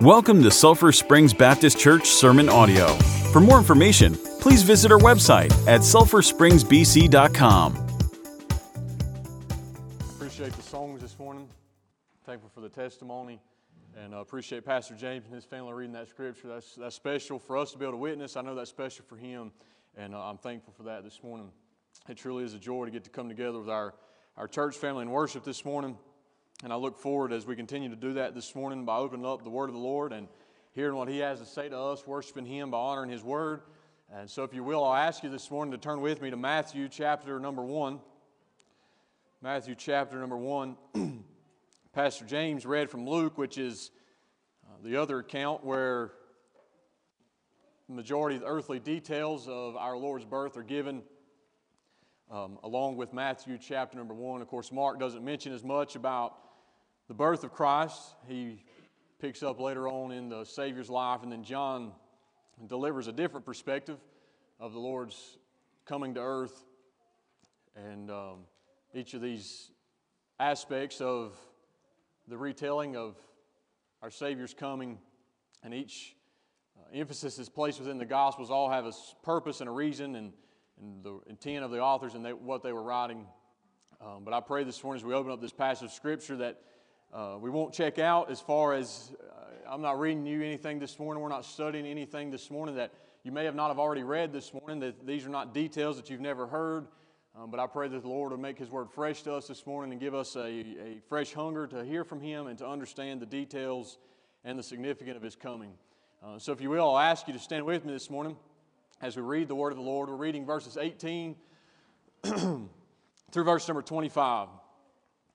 Welcome to Sulphur Springs Baptist Church Sermon Audio. For more information, please visit our website at sulphurspringsbc.com. Appreciate the songs this morning. Thankful for the testimony. And uh, appreciate Pastor James and his family reading that scripture. That's, that's special for us to be able to witness. I know that's special for him. And uh, I'm thankful for that this morning. It truly is a joy to get to come together with our, our church family and worship this morning. And I look forward as we continue to do that this morning by opening up the Word of the Lord and hearing what He has to say to us, worshiping Him by honoring His Word. And so, if you will, I'll ask you this morning to turn with me to Matthew chapter number 1. Matthew chapter number 1. Pastor James read from Luke, which is uh, the other account where the majority of the earthly details of our Lord's birth are given um, along with Matthew chapter number one. Of course, Mark doesn't mention as much about the birth of Christ. He picks up later on in the Savior's life, and then John delivers a different perspective of the Lord's coming to earth. And um, each of these aspects of the retelling of our Savior's coming, and each uh, emphasis is placed within the Gospels, all have a purpose and a reason and, and the intent of the authors and they, what they were writing. Um, but I pray this morning as we open up this passage of Scripture that uh, we won't check out as far as uh, I'm not reading you anything this morning. We're not studying anything this morning that you may have not have already read this morning. That these are not details that you've never heard. Um, but I pray that the Lord will make His word fresh to us this morning and give us a, a fresh hunger to hear from Him and to understand the details and the significance of His coming. Uh, so, if you will, I'll ask you to stand with me this morning as we read the word of the Lord. We're reading verses 18 through verse number 25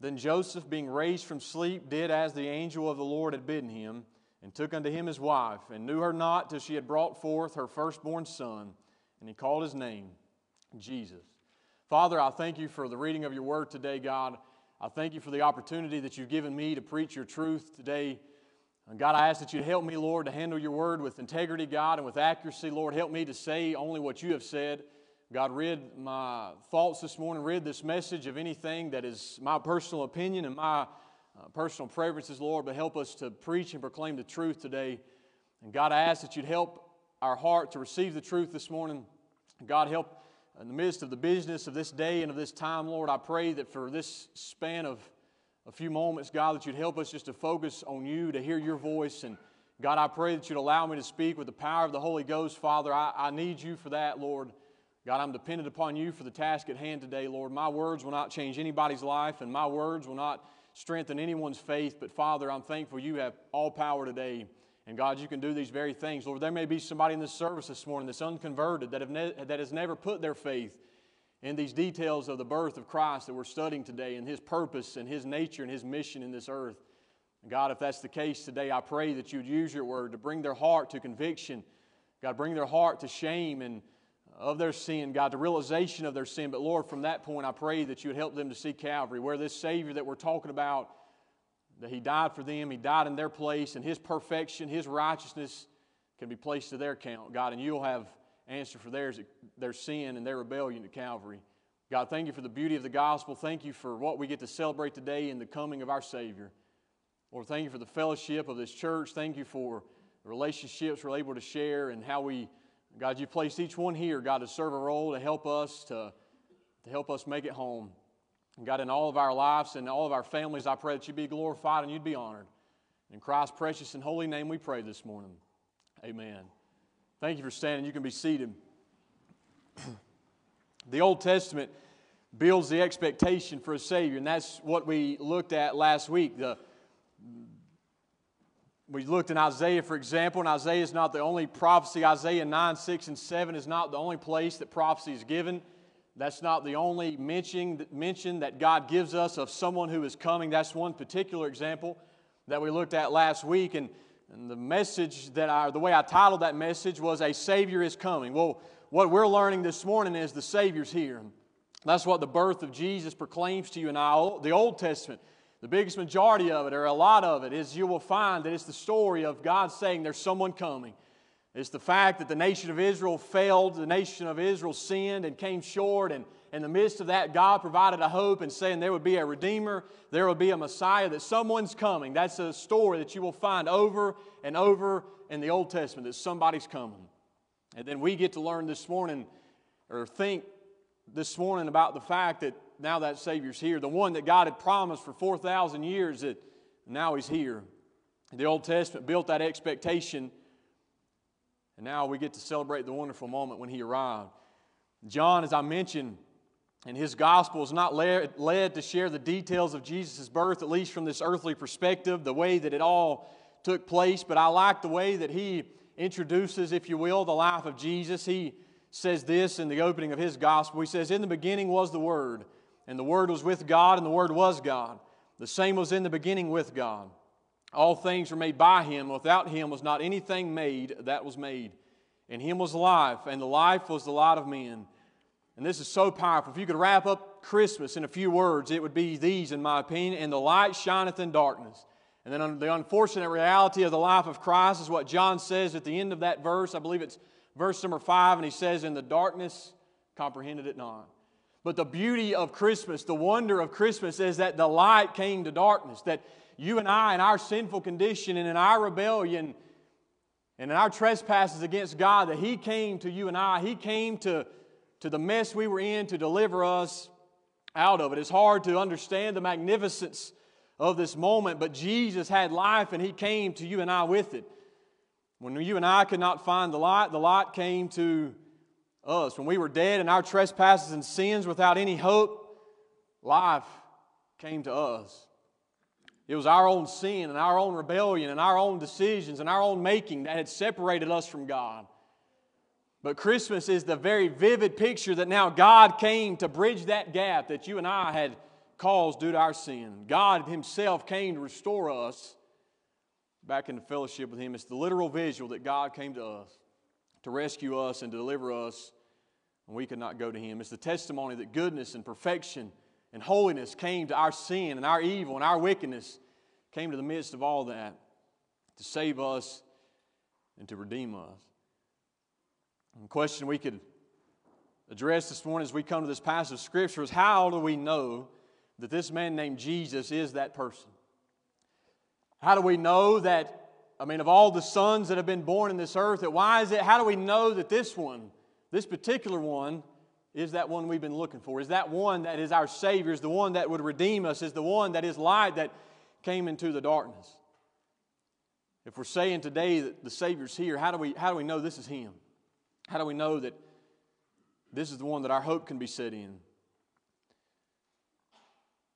Then Joseph, being raised from sleep, did as the angel of the Lord had bidden him, and took unto him his wife, and knew her not till she had brought forth her firstborn son, and he called his name Jesus. Father, I thank you for the reading of your word today, God. I thank you for the opportunity that you've given me to preach your truth today. And God, I ask that you'd help me, Lord, to handle your word with integrity, God, and with accuracy. Lord, help me to say only what you have said. God, rid my thoughts this morning, rid this message of anything that is my personal opinion and my uh, personal preferences, Lord, but help us to preach and proclaim the truth today. And God, I ask that you'd help our heart to receive the truth this morning. God, help in the midst of the business of this day and of this time, Lord. I pray that for this span of a few moments, God, that you'd help us just to focus on you, to hear your voice. And God, I pray that you'd allow me to speak with the power of the Holy Ghost, Father. I, I need you for that, Lord. God, I'm dependent upon you for the task at hand today, Lord. My words will not change anybody's life, and my words will not strengthen anyone's faith. But Father, I'm thankful you have all power today. And God, you can do these very things. Lord, there may be somebody in this service this morning that's unconverted, that, have ne- that has never put their faith in these details of the birth of Christ that we're studying today and his purpose and his nature and his mission in this earth. And God, if that's the case today, I pray that you would use your word to bring their heart to conviction. God, bring their heart to shame and of their sin, God, the realization of their sin. But Lord, from that point, I pray that you would help them to see Calvary, where this Savior that we're talking about, that He died for them, He died in their place, and His perfection, His righteousness can be placed to their account, God, and you'll have answer for theirs, their sin and their rebellion to Calvary. God, thank you for the beauty of the gospel. Thank you for what we get to celebrate today in the coming of our Savior. Lord, thank you for the fellowship of this church. Thank you for the relationships we're able to share and how we God, you placed each one here, God, to serve a role to help us to, to help us make it home. And God, in all of our lives and all of our families, I pray that you'd be glorified and you'd be honored. In Christ's precious and holy name we pray this morning. Amen. Thank you for standing. You can be seated. the Old Testament builds the expectation for a Savior, and that's what we looked at last week. The, we looked in Isaiah, for example, and Isaiah is not the only prophecy. Isaiah 9, 6, and 7 is not the only place that prophecy is given. That's not the only mention, mention that God gives us of someone who is coming. That's one particular example that we looked at last week. And, and the message that I, the way I titled that message was A Savior is Coming. Well, what we're learning this morning is the Savior's here. That's what the birth of Jesus proclaims to you in the Old Testament. The biggest majority of it, or a lot of it, is you will find that it's the story of God saying there's someone coming. It's the fact that the nation of Israel failed, the nation of Israel sinned and came short, and in the midst of that, God provided a hope and saying there would be a Redeemer, there would be a Messiah, that someone's coming. That's a story that you will find over and over in the Old Testament, that somebody's coming. And then we get to learn this morning, or think this morning about the fact that now that Savior's here, the one that God had promised for 4,000 years, that now He's here. The Old Testament built that expectation and now we get to celebrate the wonderful moment when he arrived. John, as I mentioned, in his gospel is not led, led to share the details of Jesus' birth, at least from this earthly perspective, the way that it all took place, but I like the way that he introduces, if you will, the life of Jesus. He says this in the opening of his gospel. He says, In the beginning was the Word, and the Word was with God, and the Word was God. The same was in the beginning with God. All things were made by him. Without him was not anything made that was made. In him was life, and the life was the light of men. And this is so powerful. If you could wrap up Christmas in a few words, it would be these, in my opinion. And the light shineth in darkness. And then the unfortunate reality of the life of Christ is what John says at the end of that verse. I believe it's verse number five, and he says, In the darkness comprehended it not. But the beauty of Christmas, the wonder of Christmas, is that the light came to darkness, that you and I, in our sinful condition and in our rebellion and in our trespasses against God, that He came to you and I. He came to, to the mess we were in to deliver us out of it. It's hard to understand the magnificence of this moment, but Jesus had life and He came to you and I with it. When you and I could not find the light, the light came to us. When we were dead in our trespasses and sins without any hope, life came to us. It was our own sin and our own rebellion and our own decisions and our own making that had separated us from God. But Christmas is the very vivid picture that now God came to bridge that gap that you and I had caused due to our sin. God Himself came to restore us back into fellowship with Him. It's the literal visual that God came to us to rescue us and deliver us when we could not go to Him. It's the testimony that goodness and perfection and holiness came to our sin and our evil and our wickedness, came to the midst of all that to save us and to redeem us. And the question we could address this morning as we come to this passage of Scripture is how do we know that this man named Jesus is that person? How do we know that, I mean, of all the sons that have been born in this earth, that why is it, how do we know that this one, this particular one, is that one we've been looking for? Is that one that is our Savior? Is the one that would redeem us? Is the one that is light that came into the darkness? If we're saying today that the Savior's here, how do we, how do we know this is Him? How do we know that this is the one that our hope can be set in?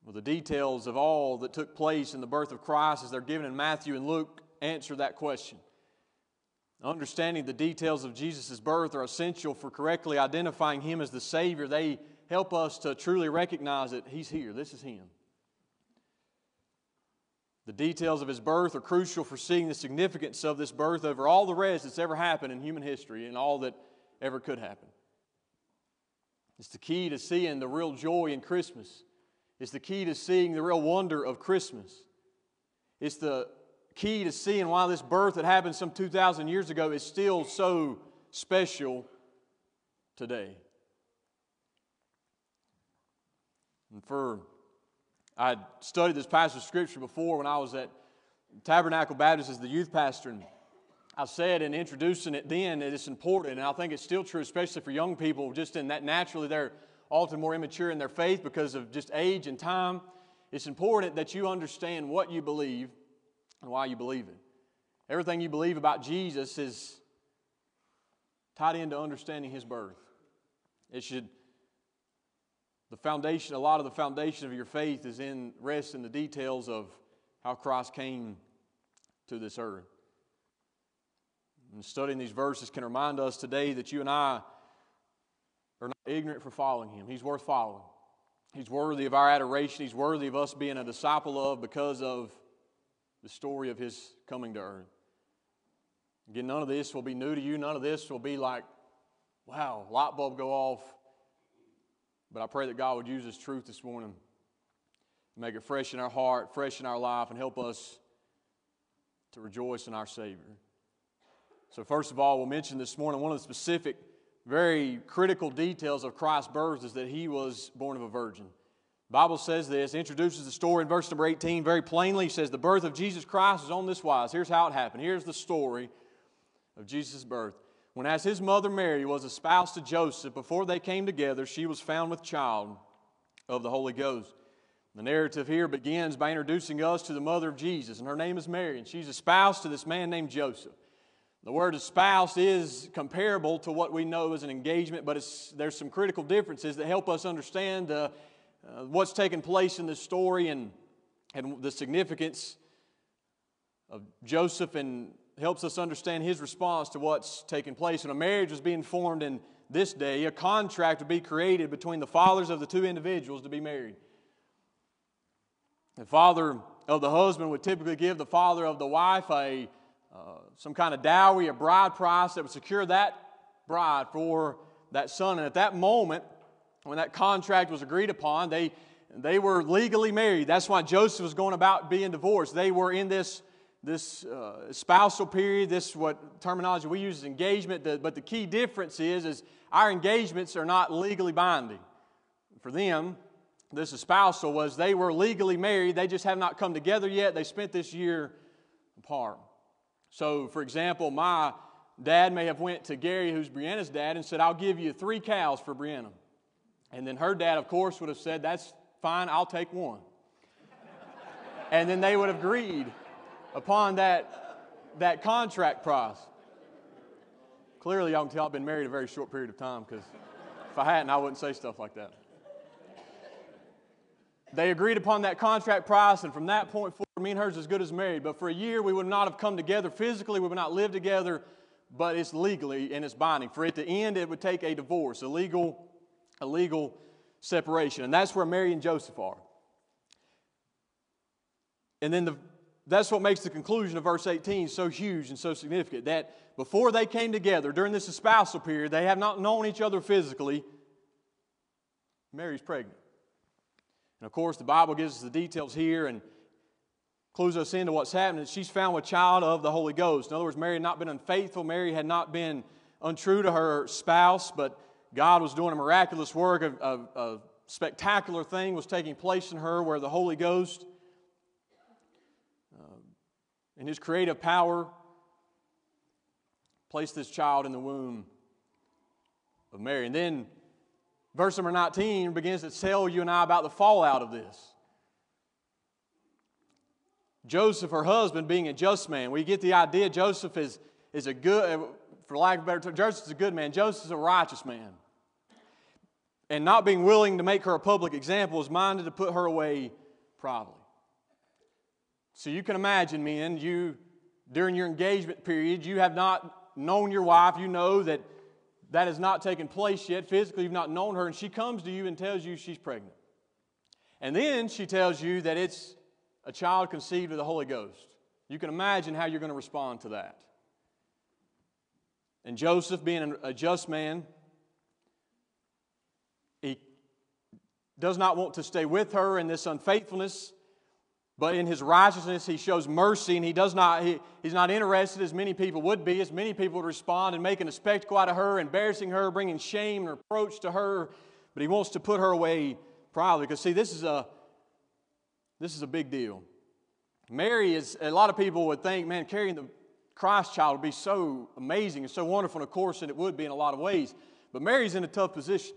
Well, the details of all that took place in the birth of Christ, as they're given in Matthew and Luke, answer that question. Understanding the details of Jesus' birth are essential for correctly identifying Him as the Savior. They help us to truly recognize that He's here. This is Him. The details of His birth are crucial for seeing the significance of this birth over all the rest that's ever happened in human history and all that ever could happen. It's the key to seeing the real joy in Christmas. It's the key to seeing the real wonder of Christmas. It's the key to seeing why this birth that happened some 2,000 years ago is still so special today. And for, I studied this passage of Scripture before when I was at Tabernacle Baptist as the youth pastor. And I said in introducing it then that it's important, and I think it's still true, especially for young people, just in that naturally they're often more immature in their faith because of just age and time. It's important that you understand what you believe and why you believe it. Everything you believe about Jesus is tied into understanding his birth. It should, the foundation, a lot of the foundation of your faith is in, rests in the details of how Christ came to this earth. And studying these verses can remind us today that you and I are not ignorant for following Him. He's worth following. He's worthy of our adoration. He's worthy of us being a disciple of because of the story of His coming to earth. Again, none of this will be new to you. None of this will be like, wow, light bulb go off. But I pray that God would use His truth this morning, make it fresh in our heart, fresh in our life, and help us to rejoice in our Savior. So, first of all, we'll mention this morning one of the specific, very critical details of Christ's birth is that he was born of a virgin. The Bible says this, introduces the story in verse number 18 very plainly. He says, The birth of Jesus Christ is on this wise. Here's how it happened. Here's the story of Jesus' birth. When, as his mother Mary was espoused to Joseph, before they came together, she was found with child of the Holy Ghost. The narrative here begins by introducing us to the mother of Jesus, and her name is Mary, and she's espoused to this man named Joseph. The word espoused is comparable to what we know as an engagement, but there's some critical differences that help us understand uh, uh, what's taken place in this story and, and the significance of Joseph and helps us understand his response to what's taken place. When a marriage was being formed in this day, a contract would be created between the fathers of the two individuals to be married. The father of the husband would typically give the father of the wife a uh, some kind of dowry, a bride price that would secure that bride for that son. And at that moment, when that contract was agreed upon, they, they were legally married. That's why Joseph was going about being divorced. They were in this, this uh, spousal period, this is what terminology we use is engagement. but the key difference is, is our engagements are not legally binding. For them, this espousal was they were legally married. They just have not come together yet. They spent this year apart. So, for example, my dad may have went to Gary, who's Brianna's dad, and said, I'll give you three cows for Brianna. And then her dad, of course, would have said, That's fine, I'll take one. and then they would have agreed upon that, that contract price. Clearly, y'all can tell I've been married a very short period of time because if I hadn't, I wouldn't say stuff like that. They agreed upon that contract price, and from that point forward, me and her is as good as married. But for a year, we would not have come together physically, we would not live together, but it's legally and it's binding. For it to end, it would take a divorce, a legal, a legal separation. And that's where Mary and Joseph are. And then the, that's what makes the conclusion of verse 18 so huge and so significant that before they came together during this espousal period, they have not known each other physically. Mary's pregnant. And of course, the Bible gives us the details here and clues us into what's happening. She's found with child of the Holy Ghost. In other words, Mary had not been unfaithful. Mary had not been untrue to her spouse, but God was doing a miraculous work. A, a, a spectacular thing was taking place in her where the Holy Ghost, uh, in His creative power, placed this child in the womb of Mary. And then Verse number 19 begins to tell you and I about the fallout of this. Joseph, her husband, being a just man. We get the idea Joseph is, is a good, for lack of better term, Joseph is a good man. Joseph is a righteous man. And not being willing to make her a public example is minded to put her away privately. So you can imagine, men, you, during your engagement period, you have not known your wife. You know that that has not taken place yet. Physically, you've not known her, and she comes to you and tells you she's pregnant. And then she tells you that it's a child conceived of the Holy Ghost. You can imagine how you're going to respond to that. And Joseph, being a just man, he does not want to stay with her in this unfaithfulness. But in his righteousness, he shows mercy, and he does not, he, he's not interested as many people would be, as many people would respond in making a spectacle out of her, embarrassing her, bringing shame and reproach to her. But he wants to put her away privately. Because, see, this is a, this is a big deal. Mary is, a lot of people would think, man, carrying the Christ child would be so amazing and so wonderful, and of course, and it would be in a lot of ways. But Mary's in a tough position.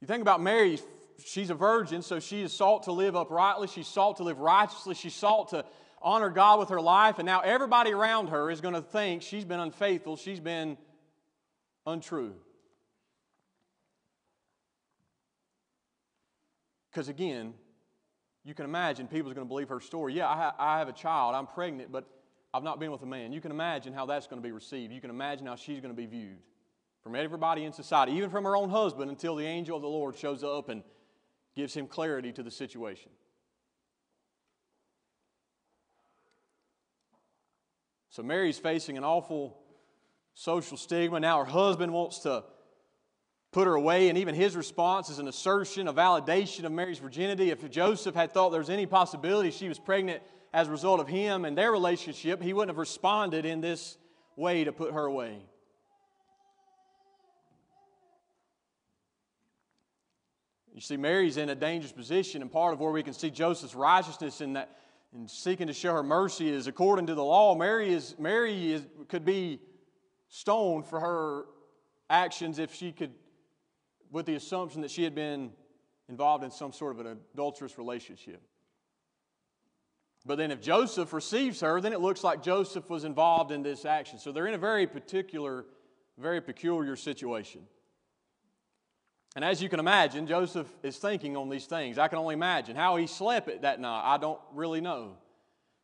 You think about Mary, she's a virgin, so she is sought to live uprightly, She's sought to live righteously, she sought to honor God with her life, and now everybody around her is going to think she's been unfaithful, she's been untrue. Because again, you can imagine people are going to believe her story. Yeah, I, ha- I have a child, I'm pregnant, but I've not been with a man. You can imagine how that's going to be received. You can imagine how she's going to be viewed from everybody in society, even from her own husband, until the angel of the Lord shows up and gives him clarity to the situation. So Mary's facing an awful social stigma. Now her husband wants to put her away, and even his response is an assertion, a validation of Mary's virginity. If Joseph had thought there was any possibility she was pregnant as a result of him and their relationship, he wouldn't have responded in this way to put her away. You see, Mary's in a dangerous position, and part of where we can see Joseph's righteousness in that and seeking to show her mercy is according to the law. Mary is Mary is, could be stoned for her actions if she could, with the assumption that she had been involved in some sort of an adulterous relationship. But then if Joseph receives her, then it looks like Joseph was involved in this action. So they're in a very particular, very peculiar situation. And as you can imagine, Joseph is thinking on these things. I can only imagine how he slept it that night. I don't really know.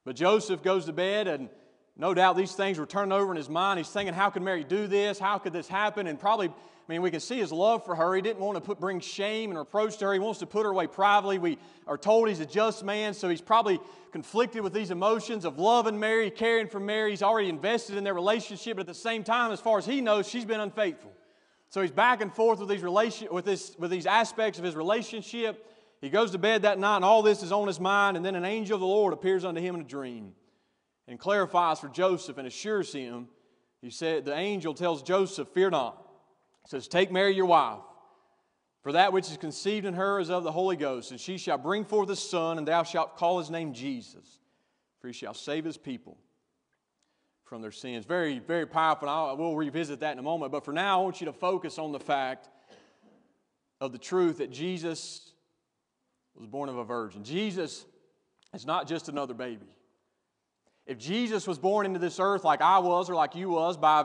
But Joseph goes to bed, and no doubt these things were turning over in his mind. He's thinking, how could Mary do this? How could this happen? And probably, I mean, we can see his love for her. He didn't want to put, bring shame and reproach to her. He wants to put her away privately. We are told he's a just man, so he's probably conflicted with these emotions of loving Mary, caring for Mary. He's already invested in their relationship, but at the same time, as far as he knows, she's been unfaithful. So he's back and forth with these, relation, with, this, with these aspects of his relationship. He goes to bed that night, and all this is on his mind. And then an angel of the Lord appears unto him in a dream and clarifies for Joseph and assures him. He said, The angel tells Joseph, Fear not. He says, Take Mary your wife, for that which is conceived in her is of the Holy Ghost, and she shall bring forth a son, and thou shalt call his name Jesus, for he shall save his people from their sins. Very, very powerful. I will revisit that in a moment. But for now, I want you to focus on the fact of the truth that Jesus was born of a virgin. Jesus is not just another baby. If Jesus was born into this earth like I was or like you was by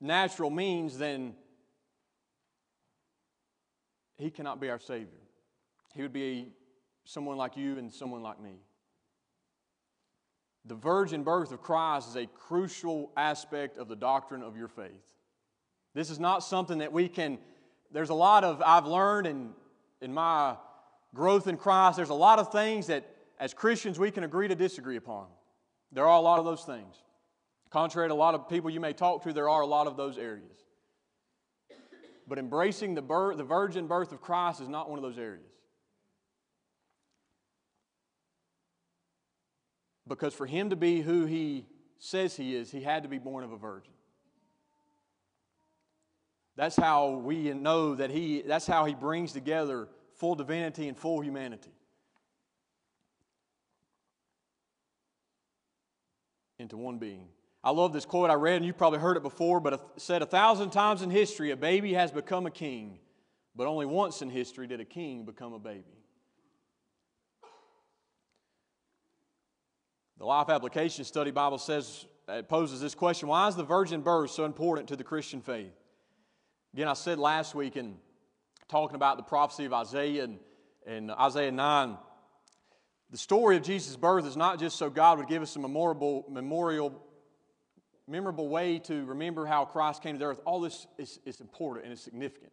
natural means, then he cannot be our Savior. He would be someone like you and someone like me. The virgin birth of Christ is a crucial aspect of the doctrine of your faith. This is not something that we can, there's a lot of, I've learned in, in my growth in Christ, there's a lot of things that as Christians we can agree to disagree upon. There are a lot of those things. Contrary to a lot of people you may talk to, there are a lot of those areas. But embracing the, birth, the virgin birth of Christ is not one of those areas. Because for him to be who he says he is, he had to be born of a virgin. That's how we know that he, that's how he brings together full divinity and full humanity. Into one being. I love this quote I read, and you've probably heard it before, but it said, A thousand times in history, a baby has become a king, but only once in history did a king become a baby. The Life Application Study Bible says, it poses this question Why is the virgin birth so important to the Christian faith? Again, I said last week in talking about the prophecy of Isaiah and, and Isaiah 9, the story of Jesus' birth is not just so God would give us a memorable, memorial, memorable way to remember how Christ came to earth. All this is, is important and it's significant.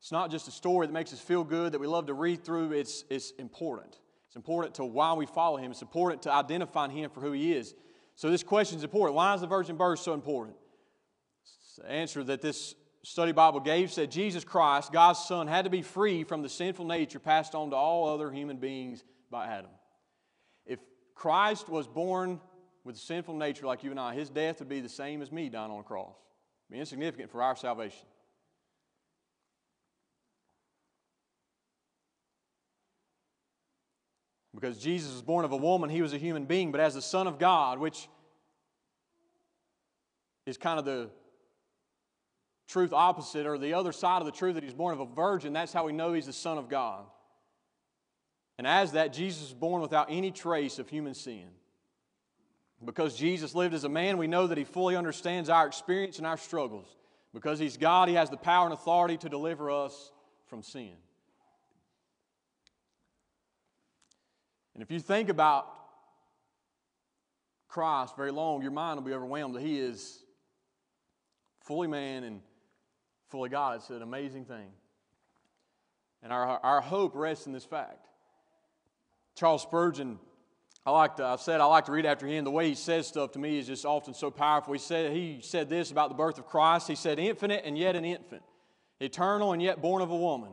It's not just a story that makes us feel good that we love to read through, it's, it's important. It's important to why we follow him. It's important to identify him for who he is. So this question is important. Why is the virgin birth so important? The answer that this study Bible gave said Jesus Christ, God's Son, had to be free from the sinful nature passed on to all other human beings by Adam. If Christ was born with a sinful nature like you and I, his death would be the same as me dying on a cross. It'd be insignificant for our salvation. Because Jesus was born of a woman, he was a human being, but as the Son of God, which is kind of the truth opposite or the other side of the truth that he's born of a virgin, that's how we know he's the Son of God. And as that, Jesus was born without any trace of human sin. Because Jesus lived as a man, we know that he fully understands our experience and our struggles. Because he's God, he has the power and authority to deliver us from sin. And if you think about Christ very long, your mind will be overwhelmed that He is fully man and fully God. It's an amazing thing. And our, our hope rests in this fact. Charles Spurgeon, I like to, I've said I like to read after him. The way he says stuff to me is just often so powerful. He said, he said this about the birth of Christ. He said, infinite and yet an infant, eternal and yet born of a woman,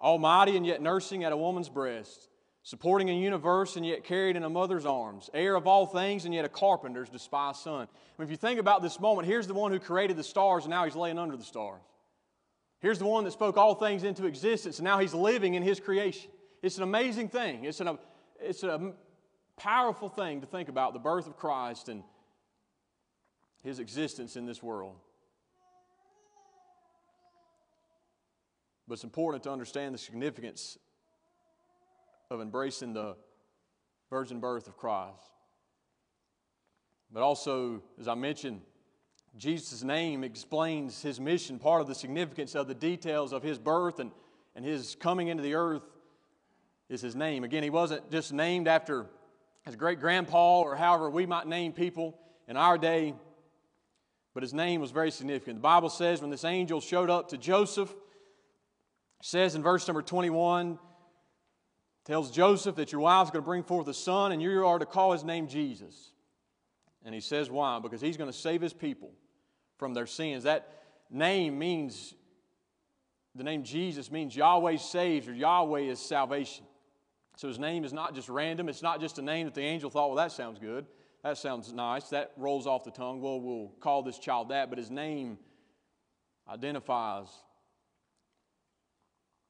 almighty and yet nursing at a woman's breast, supporting a universe and yet carried in a mother's arms, heir of all things and yet a carpenter's despised son. I mean, if you think about this moment, here's the one who created the stars and now he's laying under the stars. Here's the one that spoke all things into existence and now he's living in his creation. It's an amazing thing. It's, an, it's a powerful thing to think about the birth of Christ and his existence in this world. But it's important to understand the significance of embracing the virgin birth of Christ. But also, as I mentioned, Jesus' name explains his mission, part of the significance of the details of his birth and, and his coming into the earth is his name. Again, he wasn't just named after his great grandpa or however we might name people in our day, but his name was very significant. The Bible says when this angel showed up to Joseph, says in verse number 21, tells Joseph that your wife's going to bring forth a son and you are to call his name Jesus. And he says why? Because he's going to save his people from their sins. That name means, the name Jesus means Yahweh saves or Yahweh is salvation. So his name is not just random. It's not just a name that the angel thought, well, that sounds good. That sounds nice. That rolls off the tongue. Well, we'll call this child that. But his name identifies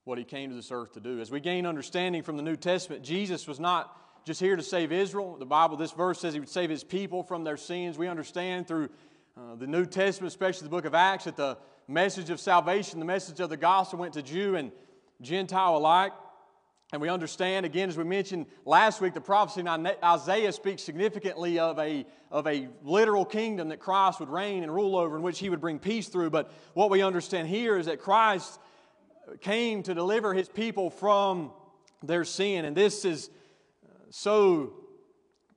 what he came to this earth to do. As we gain understanding from the New Testament, Jesus was not just here to save Israel. The Bible, this verse says he would save his people from their sins. We understand through uh, the New Testament, especially the book of Acts, that the message of salvation, the message of the gospel went to Jew and Gentile alike. And we understand, again, as we mentioned last week, the prophecy in Isaiah speaks significantly of a, of a literal kingdom that Christ would reign and rule over, in which he would bring peace through. But what we understand here is that Christ came to deliver his people from their sin. And this is uh, so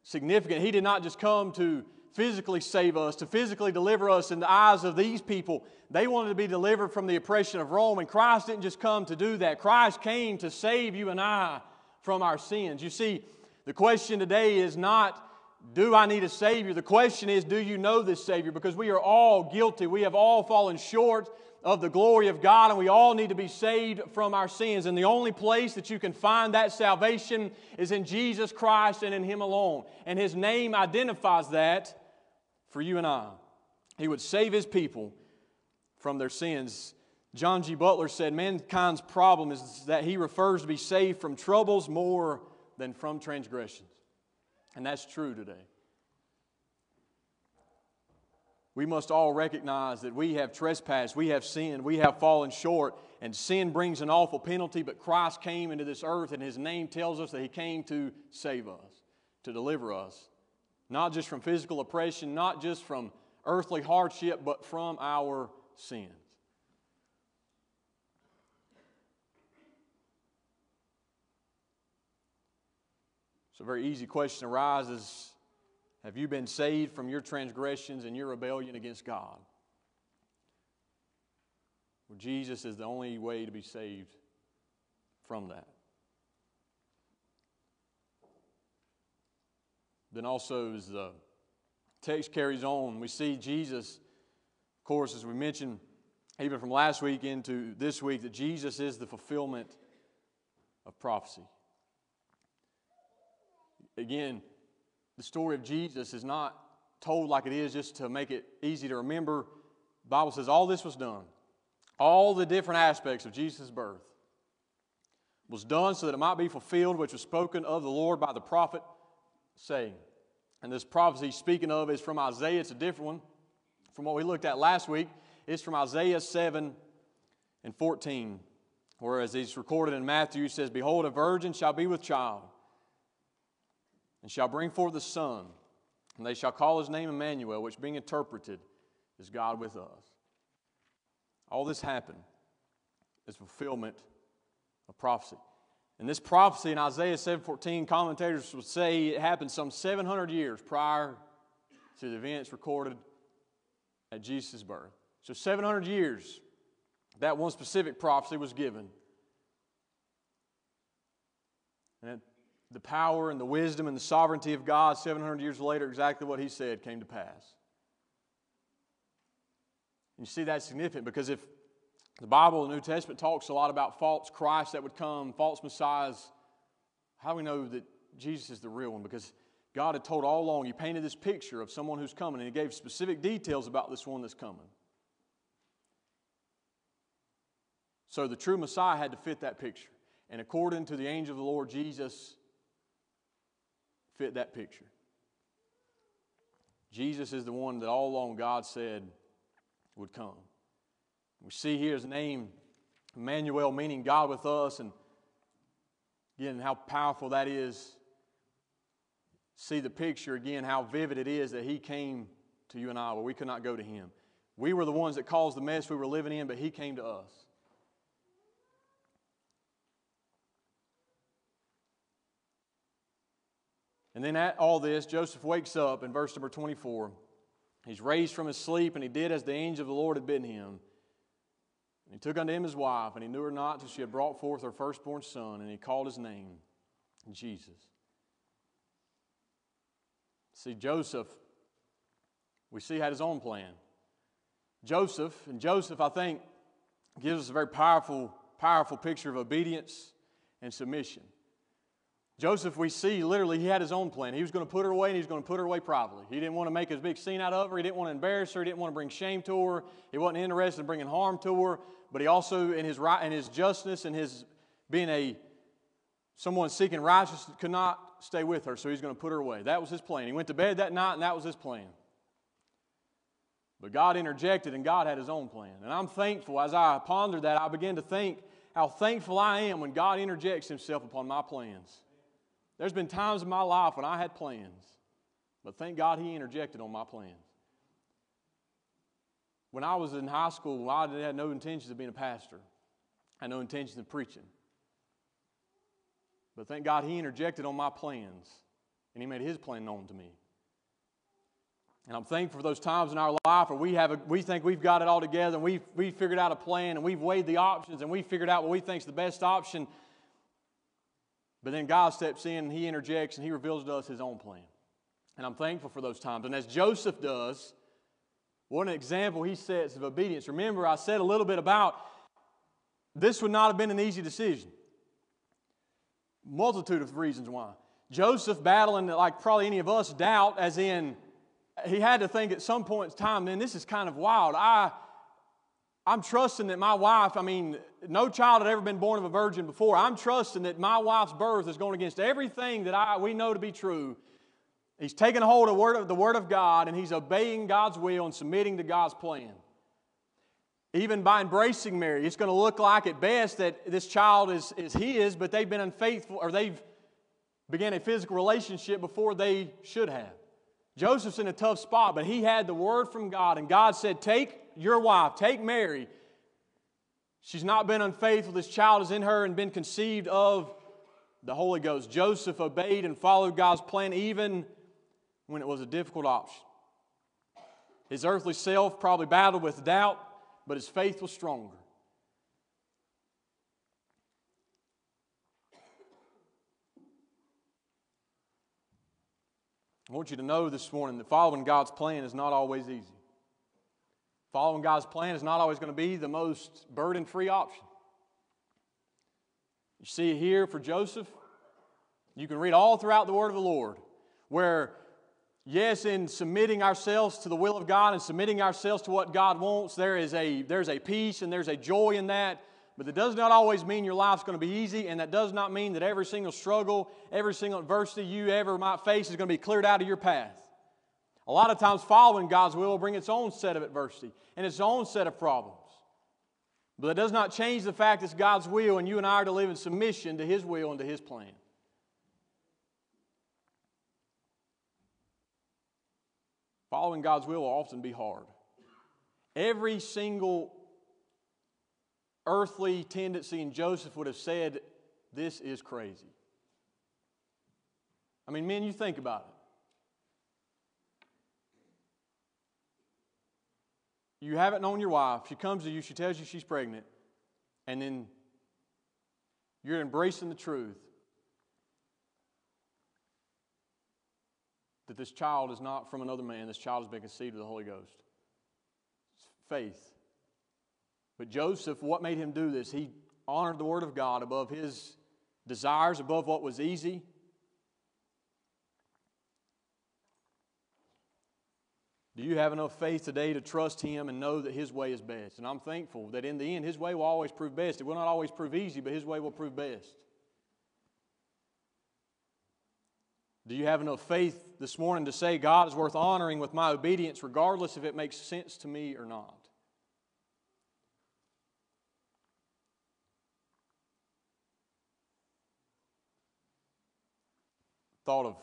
significant. He did not just come to physically save us, to physically deliver us in the eyes of these people. They wanted to be delivered from the oppression of Rome, and Christ didn't just come to do that. Christ came to save you and I from our sins. You see, the question today is not, do I need a Savior? The question is, do you know this Savior? Because we are all guilty. We have all fallen short of the glory of God, and we all need to be saved from our sins. And the only place that you can find that salvation is in Jesus Christ and in Him alone. And His name identifies that for you and I. He would save his people from their sins. John G. Butler said mankind's problem is that he refers to be saved from troubles more than from transgressions. And that's true today. We must all recognize that we have trespassed, we have sinned, we have fallen short, and sin brings an awful penalty. But Christ came into this earth, and His name tells us that He came to save us, to deliver us not just from physical oppression, not just from earthly hardship, but from our sins. So, a very easy question arises Have you been saved from your transgressions and your rebellion against God? Well, Jesus is the only way to be saved from that. Then also, as the text carries on, we see Jesus, of course, as we mentioned, even from last week into this week, that Jesus is the fulfillment of prophecy. Again, the story of Jesus is not told like it is just to make it easy to remember. The Bible says all this was done. All the different aspects of Jesus' birth was done so that it might be fulfilled, which was spoken of the Lord by the prophet saying. And this prophecy speaking of is from Isaiah. It's a different one from what we looked at last week. It's from Isaiah 7 and 14. Whereas it's recorded in Matthew, it says, Behold, a virgin shall be with child, and shall bring forth a son, and they shall call his name Emmanuel, which being interpreted is God with us. All this happened as fulfillment of prophecy. And this prophecy in Isaiah 7:14, commentators would say it happened some 700 years prior to the events recorded at Jesus' birth. So 700 years that one specific prophecy was given. And the power and the wisdom and the sovereignty of God 700 years later, exactly what he said came to pass. You see that's significant because if the Bible, the New Testament, talks a lot about false Christ that would come, false messiahs, how do we know that Jesus is the real one? Because God had told all along, He painted this picture of someone who's coming, and He gave specific details about this one that's coming. So the true Messiah had to fit that picture. And according to the angel of the Lord, Jesus fit that picture. Jesus is the one that all along God said would come. We see here his name, Emmanuel, meaning God with us, and again, how powerful that is. See the picture again, how vivid it is that he came to you and I, where we could not go to him. We were the ones that caused the mess we were living in, but he came to us. And then at all this, Joseph wakes up in verse number 24. He's raised from his sleep, and he did as the angel of the Lord had bidden him. And he took unto him his wife, and he knew her not till she had brought forth her firstborn son, and he called his name Jesus. See, Joseph, we see, had his own plan. Joseph, and Joseph, I think, gives us a very powerful, powerful picture of obedience and submission. Joseph, we see literally he had his own plan. He was going to put her away and he was going to put her away privately. He didn't want to make a big scene out of her. He didn't want to embarrass her. He didn't want to bring shame to her. He wasn't interested in bringing harm to her. But he also, in his right, in his justness and his being a someone seeking righteousness, could not stay with her. So he's going to put her away. That was his plan. He went to bed that night and that was his plan. But God interjected and God had his own plan. And I'm thankful as I pondered that, I began to think how thankful I am when God interjects himself upon my plans. There's been times in my life when I had plans, but thank God He interjected on my plans. When I was in high school, I had no intentions of being a pastor. I had no intentions of preaching. But thank God He interjected on my plans, and He made His plan known to me. And I'm thankful for those times in our life where we, have a, we think we've got it all together and we've, we've figured out a plan and we've weighed the options and we've figured out what we think is the best option. But then God steps in and He interjects and He reveals to us His own plan. And I'm thankful for those times. And as Joseph does, what an example he sets of obedience. Remember, I said a little bit about this would not have been an easy decision. Multitude of reasons why. Joseph battling, like probably any of us, doubt, as in he had to think at some point in time, man, this is kind of wild. I I'm trusting that my wife, I mean, no child had ever been born of a virgin before. I'm trusting that my wife's birth is going against everything that I, we know to be true. He's taking hold of, word of the Word of God and he's obeying God's will and submitting to God's plan. Even by embracing Mary, it's going to look like at best that this child is, is his, but they've been unfaithful or they've began a physical relationship before they should have. Joseph's in a tough spot, but he had the word from God, and God said, Take your wife, take Mary. She's not been unfaithful. This child is in her and been conceived of the Holy Ghost. Joseph obeyed and followed God's plan even when it was a difficult option. His earthly self probably battled with doubt, but his faith was stronger. I want you to know this morning that following God's plan is not always easy. Following God's plan is not always going to be the most burden free option. You see here for Joseph. You can read all throughout the Word of the Lord where, yes, in submitting ourselves to the will of God and submitting ourselves to what God wants, there is a, there's a peace and there's a joy in that. But that does not always mean your life's going to be easy, and that does not mean that every single struggle, every single adversity you ever might face is going to be cleared out of your path. A lot of times, following God's will will bring its own set of adversity and its own set of problems. But it does not change the fact it's God's will, and you and I are to live in submission to His will and to His plan. Following God's will will often be hard. Every single earthly tendency in Joseph would have said This is crazy. I mean, men, you think about it. You haven't known your wife. She comes to you, she tells you she's pregnant, and then you're embracing the truth that this child is not from another man, this child has been conceived of the Holy Ghost. It's faith. But Joseph, what made him do this? He honored the Word of God above his desires, above what was easy. Do you have enough faith today to trust Him and know that His way is best? And I'm thankful that in the end, His way will always prove best. It will not always prove easy, but His way will prove best. Do you have enough faith this morning to say, God is worth honoring with my obedience, regardless if it makes sense to me or not? Thought of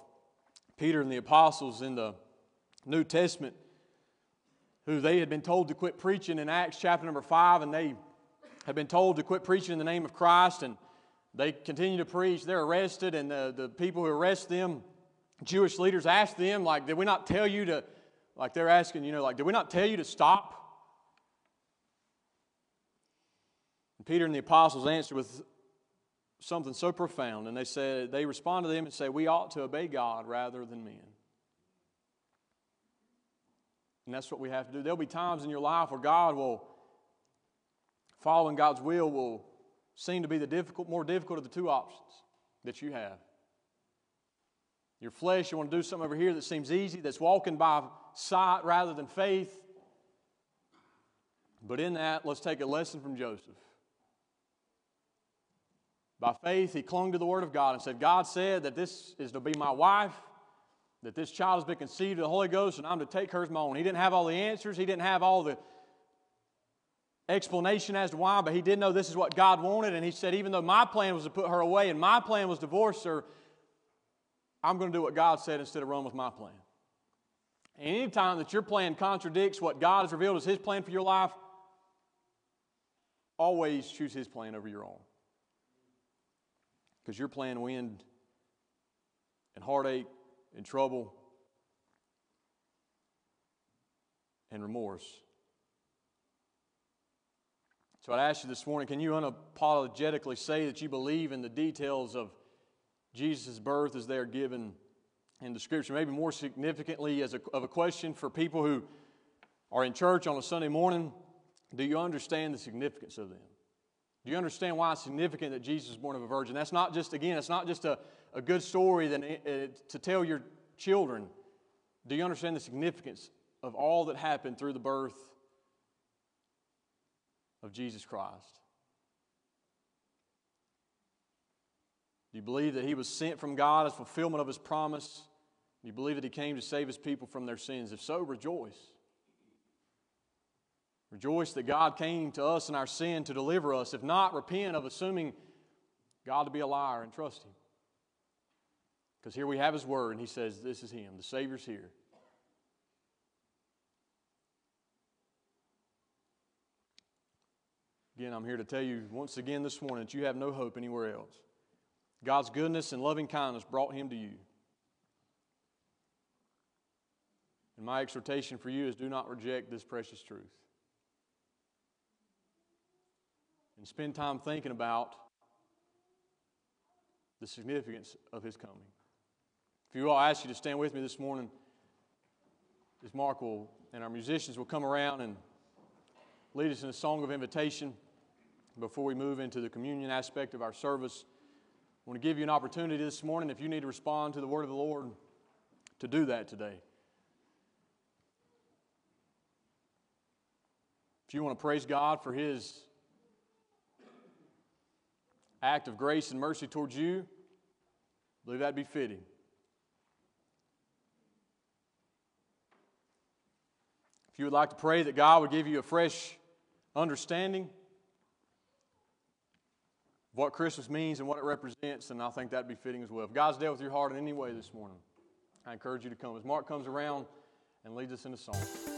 Peter and the apostles in the New Testament who they had been told to quit preaching in Acts chapter number 5, and they had been told to quit preaching in the name of Christ, and they continue to preach. They're arrested, and the, the people who arrest them, Jewish leaders, ask them, like, did we not tell you to, like, they're asking, you know, like, did we not tell you to stop? Peter and the apostles answered with something so profound, and they said, they respond to them and say, we ought to obey God rather than men. And that's what we have to do. There'll be times in your life where God will, following God's will, will seem to be the difficult, more difficult of the two options that you have. Your flesh, you want to do something over here that seems easy, that's walking by sight rather than faith. But in that, let's take a lesson from Joseph. By faith, he clung to the Word of God and said, God said that this is to be my wife that this child has been conceived of the Holy Ghost and I'm to take her as my own. He didn't have all the answers, he didn't have all the explanation as to why, but he did know this is what God wanted. And he said, even though my plan was to put her away and my plan was divorce her, I'm going to do what God said instead of run with my plan. And anytime that your plan contradicts what God has revealed as his plan for your life, always choose his plan over your own. Because your plan end in heartache, in trouble, and remorse. So I'd ask you this morning can you unapologetically say that you believe in the details of Jesus' birth as they are given in the Scripture? Maybe more significantly, as a, of a question for people who are in church on a Sunday morning, do you understand the significance of them? Do you understand why it's significant that Jesus was born of a virgin? That's not just, again, it's not just a, a good story that, uh, to tell your children. Do you understand the significance of all that happened through the birth of Jesus Christ? Do you believe that he was sent from God as fulfillment of his promise? Do you believe that he came to save his people from their sins? If so, rejoice. Rejoice that God came to us in our sin to deliver us. If not, repent of assuming God to be a liar and trust him. Because here we have his word, and he says, This is him. The Savior's here. Again, I'm here to tell you once again this morning that you have no hope anywhere else. God's goodness and loving kindness brought him to you. And my exhortation for you is do not reject this precious truth. And spend time thinking about the significance of his coming. If you all ask you to stand with me this morning, as Mark will and our musicians will come around and lead us in a song of invitation before we move into the communion aspect of our service. I want to give you an opportunity this morning, if you need to respond to the word of the Lord, to do that today. If you want to praise God for His act of grace and mercy towards you, I believe that'd be fitting. If you would like to pray that God would give you a fresh understanding of what Christmas means and what it represents, then I think that'd be fitting as well. If God's dealt with your heart in any way this morning, I encourage you to come. As Mark comes around and leads us in a song.